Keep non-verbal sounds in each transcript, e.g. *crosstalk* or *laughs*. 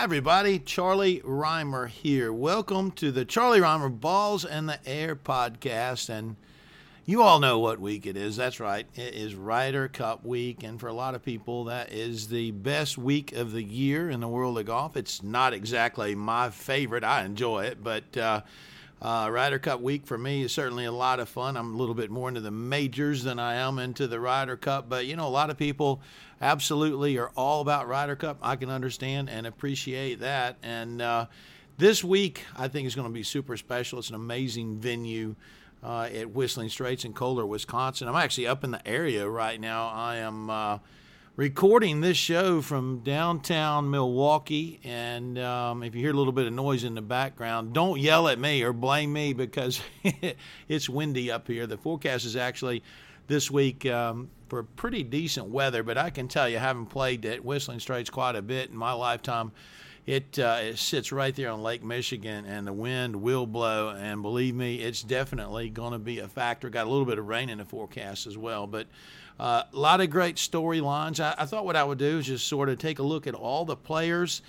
Hi, everybody. Charlie Rymer here. Welcome to the Charlie Rymer Balls in the Air podcast. And you all know what week it is. That's right. It is Ryder Cup week. And for a lot of people, that is the best week of the year in the world of golf. It's not exactly my favorite. I enjoy it, but. Uh, uh, Ryder Cup week for me is certainly a lot of fun. I'm a little bit more into the majors than I am into the Ryder Cup, but you know, a lot of people absolutely are all about Ryder Cup. I can understand and appreciate that. And uh, this week, I think is going to be super special. It's an amazing venue. Uh, at Whistling Straits in Kohler, Wisconsin. I'm actually up in the area right now. I am uh, recording this show from downtown Milwaukee. And um, if you hear a little bit of noise in the background, don't yell at me or blame me because *laughs* it's windy up here. The forecast is actually this week um, for pretty decent weather, but I can tell you, having played at Whistling Straits quite a bit in my lifetime, it, uh, it sits right there on Lake Michigan, and the wind will blow. And believe me, it's definitely going to be a factor. Got a little bit of rain in the forecast as well, but uh, a lot of great storylines. I, I, thought what I would do is just sort of take a look at all the players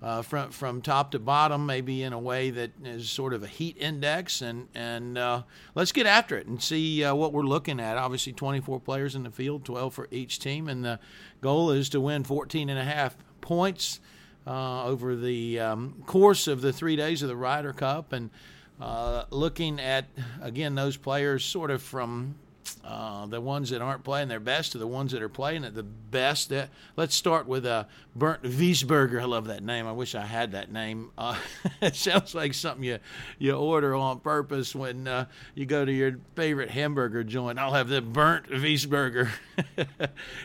uh, from from top to bottom, maybe in a way that is sort of a heat index, and and uh, let's get after it and see uh, what we're looking at. Obviously, 24 players in the field, 12 for each team, and the goal is to win 14 and a half points uh, over the um, course of the three days of the Ryder Cup, and uh, looking at again those players sort of from uh, the ones that aren't playing their best to the ones that are playing at the best. Uh, let's start with uh, Bernd Wiesberger. I love that name. I wish I had that name. Uh, *laughs* it sounds like something you, you order on purpose when uh, you go to your favorite hamburger joint. I'll have the Bernd Wiesberger. *laughs*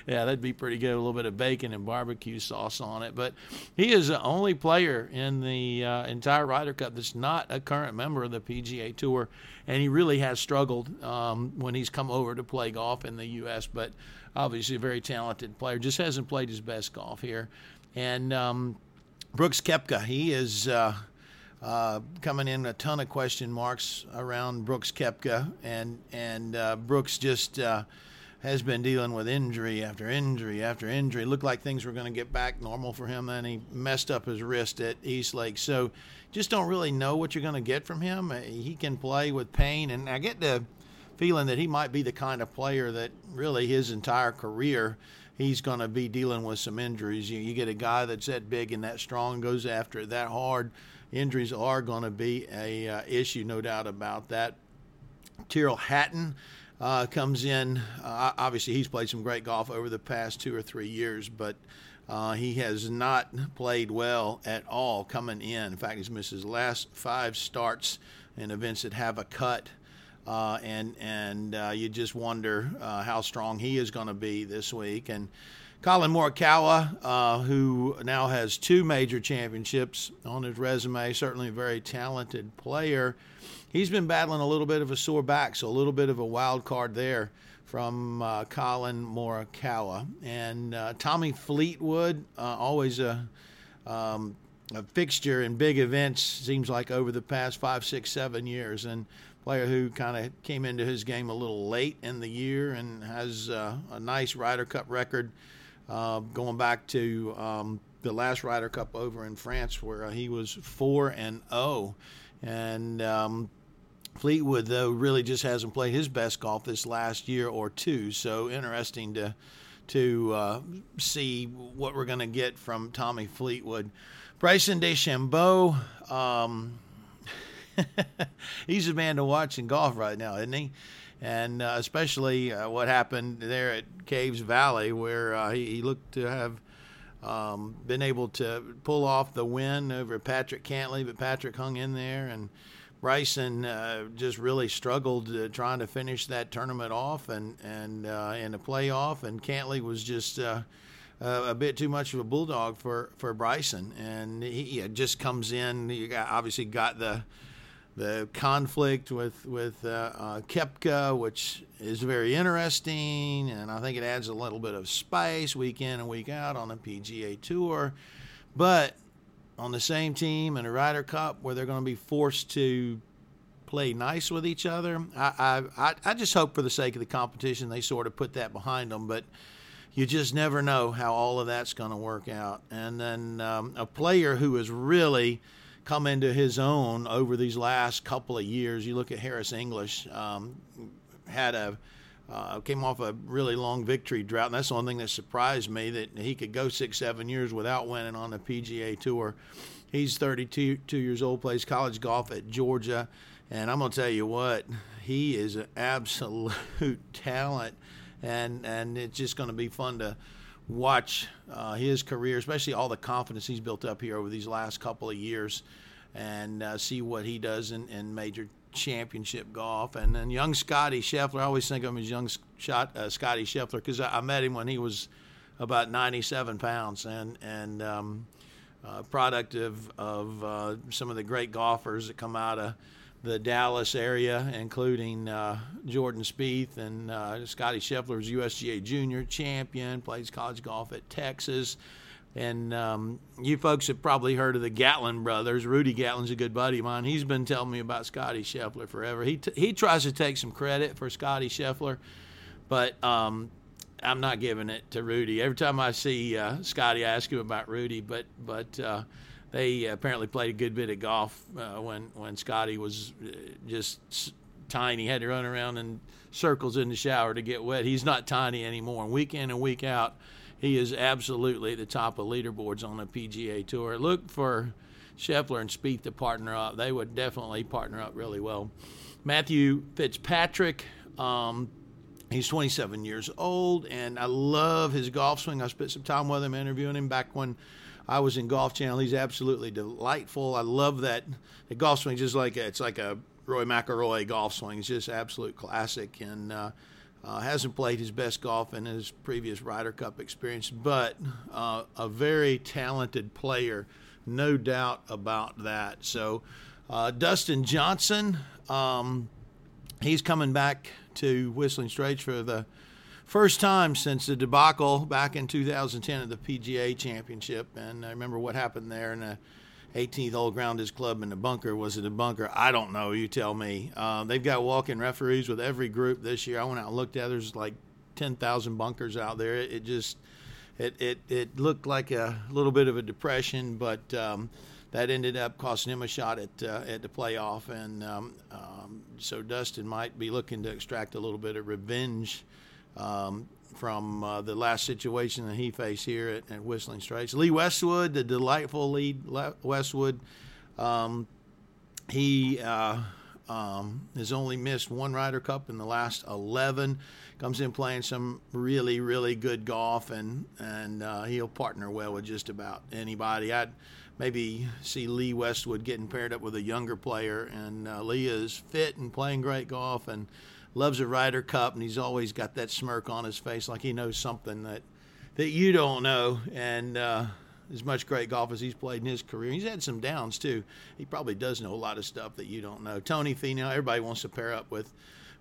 yeah, that'd be pretty good. A little bit of bacon and barbecue sauce on it. But he is the only player in the uh, entire Ryder Cup that's not a current member of the PGA Tour and he really has struggled um, when he's come over to play golf in the U.S. But obviously, a very talented player. Just hasn't played his best golf here. And um, Brooks Koepka, he is uh, uh, coming in a ton of question marks around Brooks Koepka, and and uh, Brooks just uh, has been dealing with injury after injury after injury. Looked like things were going to get back normal for him, and he messed up his wrist at East Lake. So just don't really know what you're going to get from him. Uh, he can play with pain, and I get the feeling that he might be the kind of player that really his entire career he's going to be dealing with some injuries. You, you, get a guy that's that big and that strong, goes after it that hard. Injuries are going to be a uh, issue, no doubt about that. Tyrrell Hatton uh, comes in. Uh, obviously, he's played some great golf over the past two or three years, but uh, he has not played well at all coming in. In fact, he's missed his last five starts in events that have a cut. Uh, and and uh, you just wonder uh, how strong he is going to be this week. And Collin Morikawa, uh, who now has two major championships on his resume, certainly a very talented player he's been battling a little bit of a sore back, so a little bit of a wild card there from uh, Collin Morikawa. And uh, Tommy Fleetwood, uh, always a, um, a, fixture in big events, seems like over the past five, six, seven years. And player who kind of came into his game a little late in the year and has uh, a nice Ryder Cup record uh, going back to um, the last Ryder Cup over in France where he was 4 and 0. And um, Fleetwood, though, really just hasn't played his best golf this last year or two. So interesting to to uh, see what we're going to get from Tommy Fleetwood. Bryson DeChambeau, um, *laughs* he's a man to watch in golf right now, isn't he? And uh, especially uh, what happened there at Caves Valley, where uh, he, he, looked to have um, been able to pull off the win over Patrick Cantlay, but Patrick hung in there and Bryson uh, just really struggled uh, trying to finish that tournament off and and uh, in the playoff, and Cantlay was just a bit too much of a bulldog for, for Bryson, and he, he just comes in. Got obviously got the the conflict with with uh, uh, Koepka, which is very interesting, and I think it adds a little bit of spice week in and week out on the PGA Tour. But on the same team in a Ryder Cup where they're going to be forced to play nice with each other. I, I, I just hope for the sake of the competition they sort of put that behind them. But you just never know how all of that's going to work out. And then um, a player who is really come into his own over these last couple of years. You look at Harris English, um, had a uh, came off a really long victory drought, and that's the one thing that surprised me that he could go six, seven years without winning on the PGA Tour. He's 32 two years old, plays college golf at Georgia, and I'm gonna tell you what, he is an absolute *laughs* talent, and and it's just gonna be fun to watch uh, his career, especially all the confidence he's built up here over these last couple of years, and uh, see what he does in, in major championship golf. And then young Scotty Scheffler, I always think of him as young shot, uh, Scotty Scheffler because I, I, met him when he was about 97 pounds and and um, uh, product of of uh, some of the great golfers that come out of the Dallas area, including uh, Jordan Spieth and uh, Scotty Scheffler's USGA Junior champion, plays college golf at Texas. And um, you folks have probably heard of the Gatlin brothers. Rudy Gatlin's a good buddy of mine. He's been telling me about Scotty Scheffler forever. He, t- he tries to take some credit for Scotty Scheffler, but um, I'm not giving it to Rudy. Every time I see uh, Scotty, I ask him about Rudy, but but uh, they apparently played a good bit of golf uh, when when Scotty was uh, just tiny, had to run around in circles in the shower to get wet. He's not tiny anymore. Week in and week out, he is absolutely at the top of leaderboards on the PGA Tour. Look for Scheffler and Spieth to partner up. They would definitely partner up really well. Matthew Fitzpatrick. Um, He's 27 years old, and I love his golf swing. I spent some time with him interviewing him back when I was in Golf Channel. He's absolutely delightful. I love that the golf swing, just like a, it's like a Rory McIlroy golf swing. It's just absolute classic, and uh, uh, hasn't played his best golf in his previous Ryder Cup experience, but uh, a very talented player, no doubt about that. So, uh, Dustin Johnson, um, he's coming back to Whistling Straits for the first time since the debacle back in 2010 at the PGA Championship. And I remember what happened there in the 18th hole ground his club in the bunker. Was it a bunker? I don't know. You tell me. Uh, they've got walk-in referees with every group this year. I went out and looked at. It. There's like 10,000 bunkers out there. It, it, just it, it it looked like a little bit of a depression, but um, that ended up costing him a shot at uh, at the playoff. And um, um, so Dustin might be looking to extract a little bit of revenge. Um, from uh, the last situation that he faced here at, at, Whistling Straits. Lee Westwood, the delightful Lee Westwood, um, he uh, um, has only missed one Ryder Cup in the last 11. Comes in playing some really, really good golf, and and uh, he'll partner well with just about anybody. I'd maybe see Lee Westwood getting paired up with a younger player, and uh, Lee is fit and playing great golf, and loves a Ryder Cup, and he's always got that smirk on his face, like he knows something that that you don't know. And uh, as much great golf as he's played in his career, he's had some downs too. He probably does know a lot of stuff that you don't know. Tony Finau, everybody wants to pair up with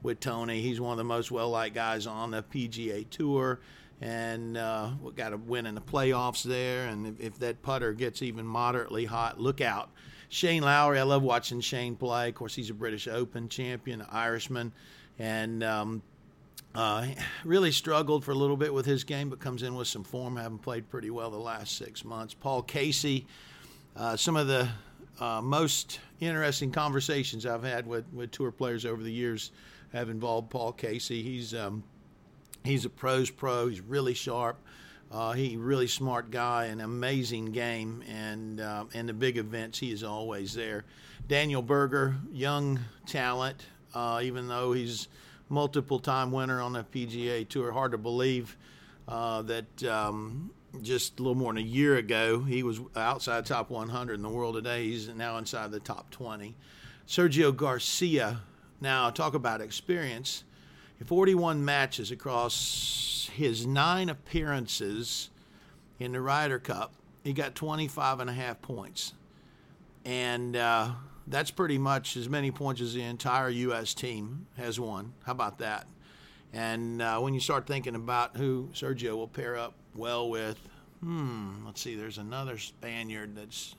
with Tony. He's one of the most well liked guys on the PGA Tour. And uh, we got to win in the playoffs there. And if, if that putter gets even moderately hot, look out. Shane Lowry, I love watching Shane play. Of course, he's a British Open champion, Irishman and um, uh, really struggled for a little bit with his game, but comes in with some form, having played pretty well the last six months. Paul Casey, uh, some of the uh, most interesting conversations I've had with, with tour players over the years have involved Paul Casey. He's um, he's a pros pro. He's really sharp. Uh, he really smart guy, an amazing game, and uh, in the big events he is always there. Daniel Berger, young talent, uh, even though he's multiple time winner on the PGA Tour. Hard to believe uh, that um, just a little more than a year ago he was outside top 100 in the world today. He's now inside the top 20. Sergio Garcia. Now talk about experience. 41 matches across his nine appearances in the Ryder Cup. He got 25 and a half points. And uh, that's pretty much as many points as the entire U.S. team has won. How about that? And uh, when you start thinking about who Sergio will pair up well with, hmm, let's see, there's another Spaniard that's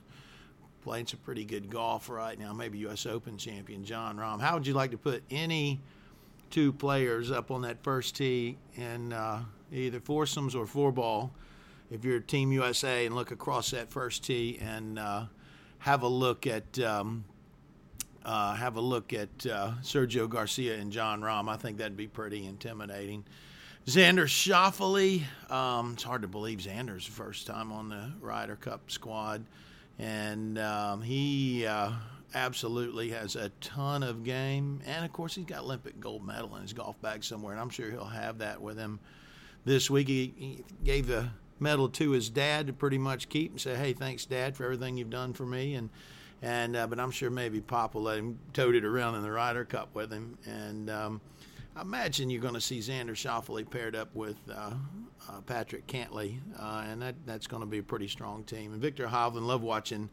playing some pretty good golf right now, maybe U.S. Open champion Jon Rahm. How would you like to put any two players up on that first tee in uh, either foursomes or four ball, if you're Team USA, and look across that first tee and uh, have a look at. Um, uh, have a look at uh, Sergio Garcia and Jon Rahm. I think that'd be pretty intimidating. Xander Schauffele. Um, it's hard to believe Xander's first time on the Ryder Cup squad, and um, he uh, absolutely has a ton of game. And of course, he's got Olympic gold medal in his golf bag somewhere, and I'm sure he'll have that with him this week. He, he gave the medal to his dad to pretty much keep and say, "Hey, thanks, Dad, for everything you've done for me." And and uh, but I'm sure maybe Pop will let him tote it around in the Ryder Cup with him. And um, I imagine you're going to see Xander Schauffele paired up with uh, uh, Patrick Cantlay, uh, and that that's going to be a pretty strong team. And Viktor Hovland, love watching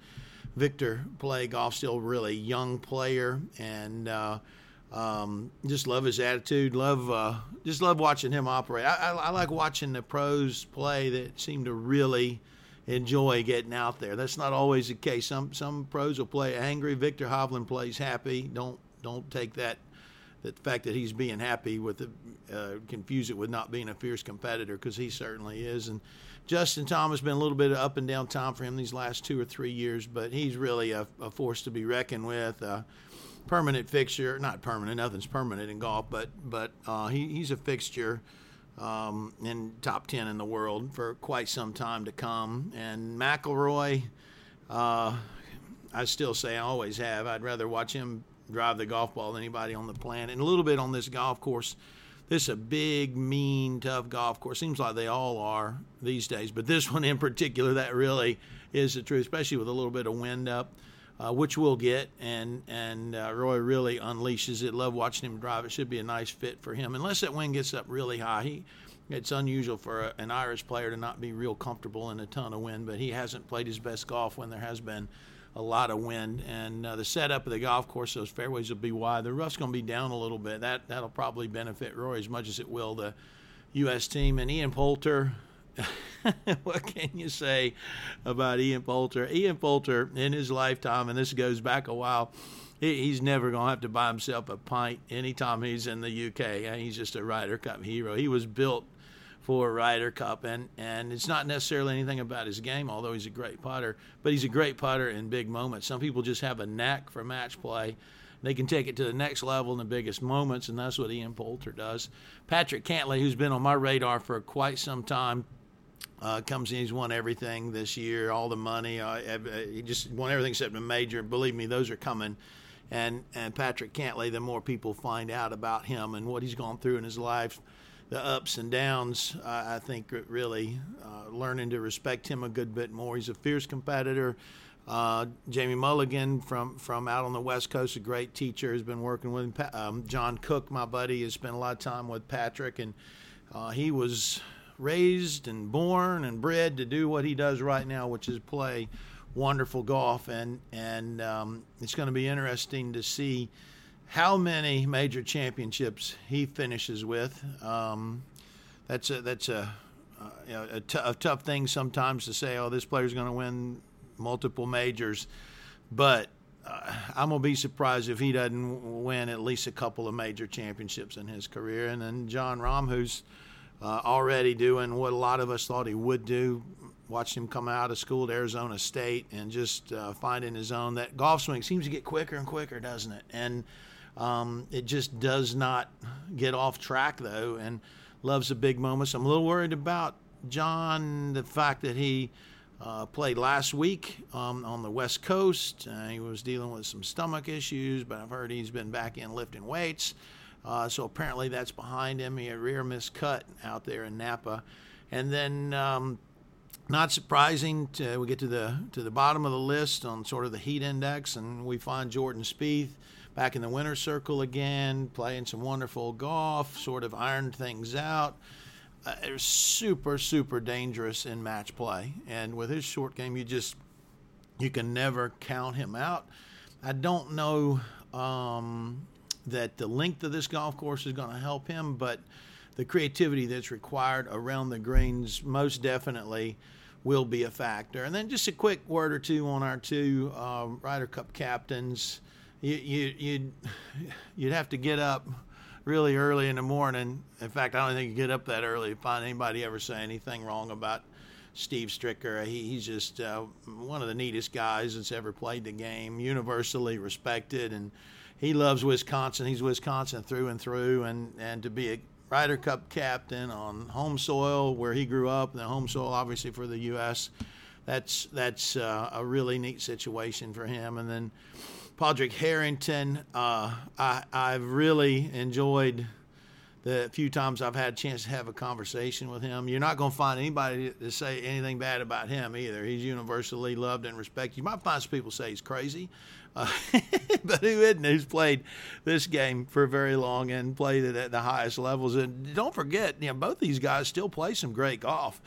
Viktor play golf. Still really young player, and uh, um, just love his attitude. Love uh, just love watching him operate. I, I, I like watching the pros play that seem to really enjoy getting out there. That's not always the case. Some some pros will play angry. Viktor Hovland plays happy. Don't don't take that the fact that he's being happy with the uh, confuse it with not being a fierce competitor because he certainly is. And Justin Thomas been a little bit of up and down time for him these last two or three years, but he's really a, a force to be reckoned with. Uh, permanent fixture, not permanent. Nothing's permanent in golf, but but uh, he, he's a fixture um, in top 10 in the world for quite some time to come. And McIlroy, uh, I still say I always have. I'd rather watch him drive the golf ball than anybody on the planet. And a little bit on this golf course. This is a big, mean, tough golf course. Seems like they all are these days, but this *laughs* one in particular, that really is the truth, especially with a little bit of wind up uh, which we'll get. And and uh, Rory really unleashes it. Love watching him drive. It should be a nice fit for him. Unless that wind gets up really high, he it's unusual for a, an Irish player to not be real comfortable in a ton of wind. But he hasn't played his best golf when there has been a lot of wind. And uh, the setup of the golf course, those fairways will be wide. The rough's going to be down a little bit. That that'll probably benefit Rory as much as it will the U.S. team. And Ian Poulter. *laughs* what can you say about Ian Poulter? Ian Poulter, in his lifetime, and this goes back a while, he's never going to have to buy himself a pint anytime he's in the UK. He's just a Ryder Cup hero. He was built for Ryder Cup, and, and it's not necessarily anything about his game, although he's a great putter, but he's a great putter in big moments. Some people just have a knack for match play. They can take it to the next level in the biggest moments, and that's what Ian Poulter does. Patrick Cantlay, who's been on my radar for quite some time, uh, comes in, he's won everything this year, all the money. Uh, he just won everything except a major. Believe me, those are coming. And and Patrick Cantlay, the more people find out about him and what he's gone through in his life, the ups and downs, uh, I think really uh, learning to respect him a good bit more. He's a fierce competitor. Uh, Jamie Mulligan from, from out on the West Coast, a great teacher, has been working with him. Um, John Cook, my buddy, has spent a lot of time with Patrick, and uh, he was raised and born and bred to do what he does right now, which is play wonderful golf. And and um, it's going to be interesting to see how many major championships he finishes with. Um, that's a that's a uh, you know, a, t- a tough thing sometimes to say. Oh, this player's going to win multiple majors, but uh, I'm gonna be surprised if he doesn't win at least a couple of major championships in his career. And then Jon Rahm, who's uh, already doing what a lot of us thought he would do. Watched him come out of school at Arizona State and just uh, finding his own. That golf swing seems to get quicker and quicker, doesn't it? And um, it just does not get off track though, and loves the big moments. I'm a little worried about Jon, the fact that he uh, played last week um, on the West Coast. Uh, he was dealing with some stomach issues, but I've heard he's been back in lifting weights. Uh, so apparently that's behind him. He had rear miscut out there in Napa. And then, um, not surprising, to, we get to the to the bottom of the list on sort of the heat index, and we find Jordan Spieth back in the winner's circle again, playing some wonderful golf, sort of ironed things out. Uh, super, super dangerous in match play, and with his short game, you just you can never count him out. I don't know. Um, that the length of this golf course is going to help him, but the creativity that's required around the greens most definitely will be a factor. And then just a quick word or two on our two um, Ryder Cup captains. You, you, you'd, you'd have to get up really early in the morning. In fact, I don't think you get up that early to find anybody ever say anything wrong about Steve Stricker. He, he's just uh, one of the neatest guys that's ever played the game, universally respected, and he loves Wisconsin. He's Wisconsin through and through, and, and to be a Ryder Cup captain on home soil where he grew up, and the home soil obviously for the U.S. That's that's uh, a really neat situation for him. And then Padraig Harrington, uh, I I've really enjoyed the few times I've had a chance to have a conversation with him. You're not going to find anybody to say anything bad about him either. He's universally loved and respected. You might find some people say he's crazy, uh, *laughs* but who isn't? Who's played this game for very long and played it at the highest levels? And don't forget, you know, both these guys still play some great golf.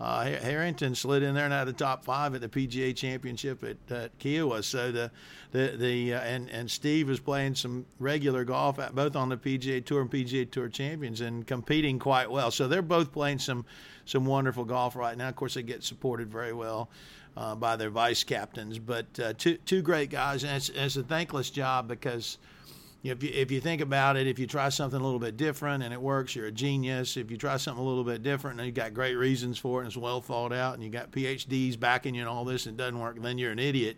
Uh, Harrington slid in there and had the top five at the PGA Championship at, at Kiawah. So the the the uh, and and Steve was playing some regular golf at, both on the PGA Tour and PGA Tour Champions and competing quite well. So they're both playing some some wonderful golf right now. Of course, they get supported very well. Uh, by their vice captains, but uh, two two great guys, and it's, it's a thankless job because if you, if you think about it, if you try something a little bit different and it works, you're a genius. If you try something a little bit different and you got great reasons for it and it's well thought out and you got PhDs backing you and all this and it doesn't work, then you're an idiot.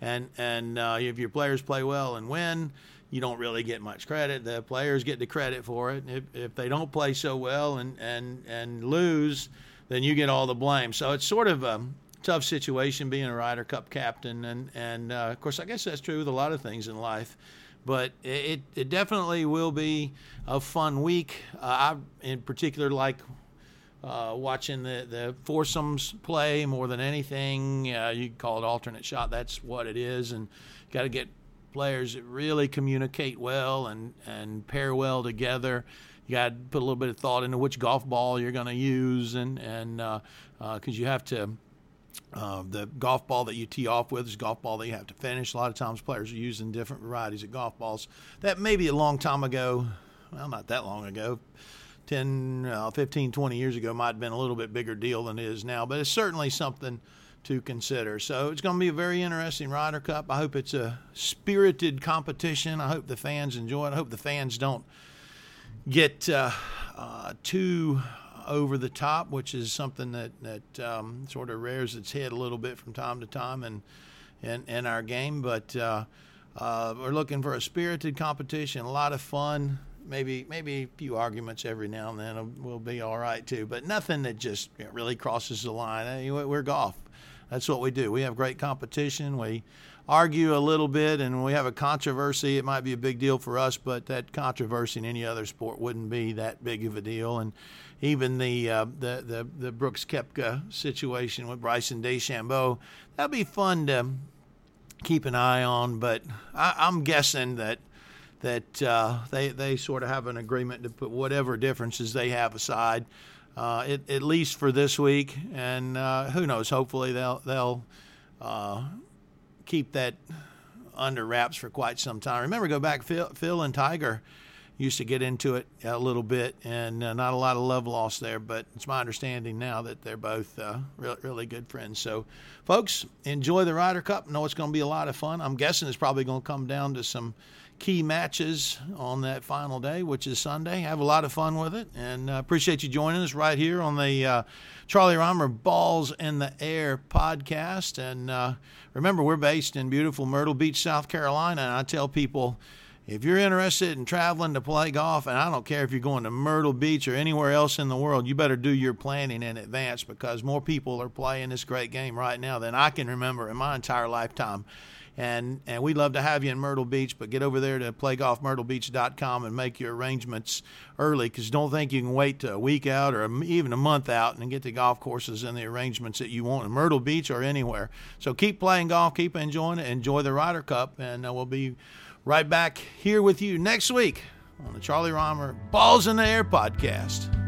And and uh, if your players play well and win, you don't really get much credit. The players get the credit for it. If, if they don't play so well and, and, and lose, then you get all the blame. So it's sort of a tough situation being a Ryder Cup captain. And, and uh, of course, I guess that's true with a lot of things in life but it, it definitely will be a fun week. Uh, I, in particular, like uh, watching the, the foursomes play more than anything. Uh, you call it alternate shot. That's what it is, and got to get players that really communicate well and and pair well together. You got to put a little bit of thought into which golf ball you're going to use, and and because uh, uh, you have to uh, the golf ball that you tee off with is golf ball that you have to finish. A lot of times players are using different varieties of golf balls. That maybe a long time ago, well, not that long ago, 10, uh, 15, 20 years ago might have been a little bit bigger deal than it is now, but it's certainly something to consider. So it's going to be a very interesting Ryder Cup. I hope it's a spirited competition. I hope the fans enjoy it. I hope the fans don't get uh, uh, too over the top, which is something that that um, sort of rears its head a little bit from time to time in in, in our game. But uh, uh, we're looking for a spirited competition, a lot of fun. Maybe maybe a few arguments every now and then will be all right too, but nothing that just really crosses the line. Hey, we're golf. That's what we do. We have great competition. We argue a little bit and we have a controversy, it might be a big deal for us, but that controversy in any other sport wouldn't be that big of a deal. And even the uh, the, the the Brooks Koepka situation with Bryson DeChambeau, that'll be fun to keep an eye on. But I, am guessing that that uh, they they sort of have an agreement to put whatever differences they have aside. Uh, at least for this week, and uh, who knows? Hopefully, they'll they'll uh, keep that under wraps for quite some time. Remember, go back, Phil, Phil and Tiger used to get into it a little bit, and uh, not a lot of love lost there. But it's my understanding now that they're both uh, really, really good friends. So, folks, enjoy the Ryder Cup. Know it's going to be a lot of fun. I'm guessing it's probably going to come down to some key matches on that final day, which is Sunday. Have a lot of fun with it, and uh, appreciate you joining us right here on the uh, Charlie Rymer Balls in the Air podcast. And uh, remember, we're based in beautiful Myrtle Beach, South Carolina, and I tell people if you're interested in traveling to play golf, and I don't care if you're going to Myrtle Beach or anywhere else in the world, you better do your planning in advance because more people are playing this great game right now than I can remember in my entire lifetime. And, and we'd love to have you in Myrtle Beach, but get over there to playgolfmyrtlebeach.com and make your arrangements early because don't think you can wait a week out or even a month out and get the golf courses and the arrangements that you want in Myrtle Beach or anywhere. So keep playing golf, keep enjoying it, enjoy the Ryder Cup, and uh, we'll be right back here with you next week on the Charlie Rymer Balls in the Air podcast.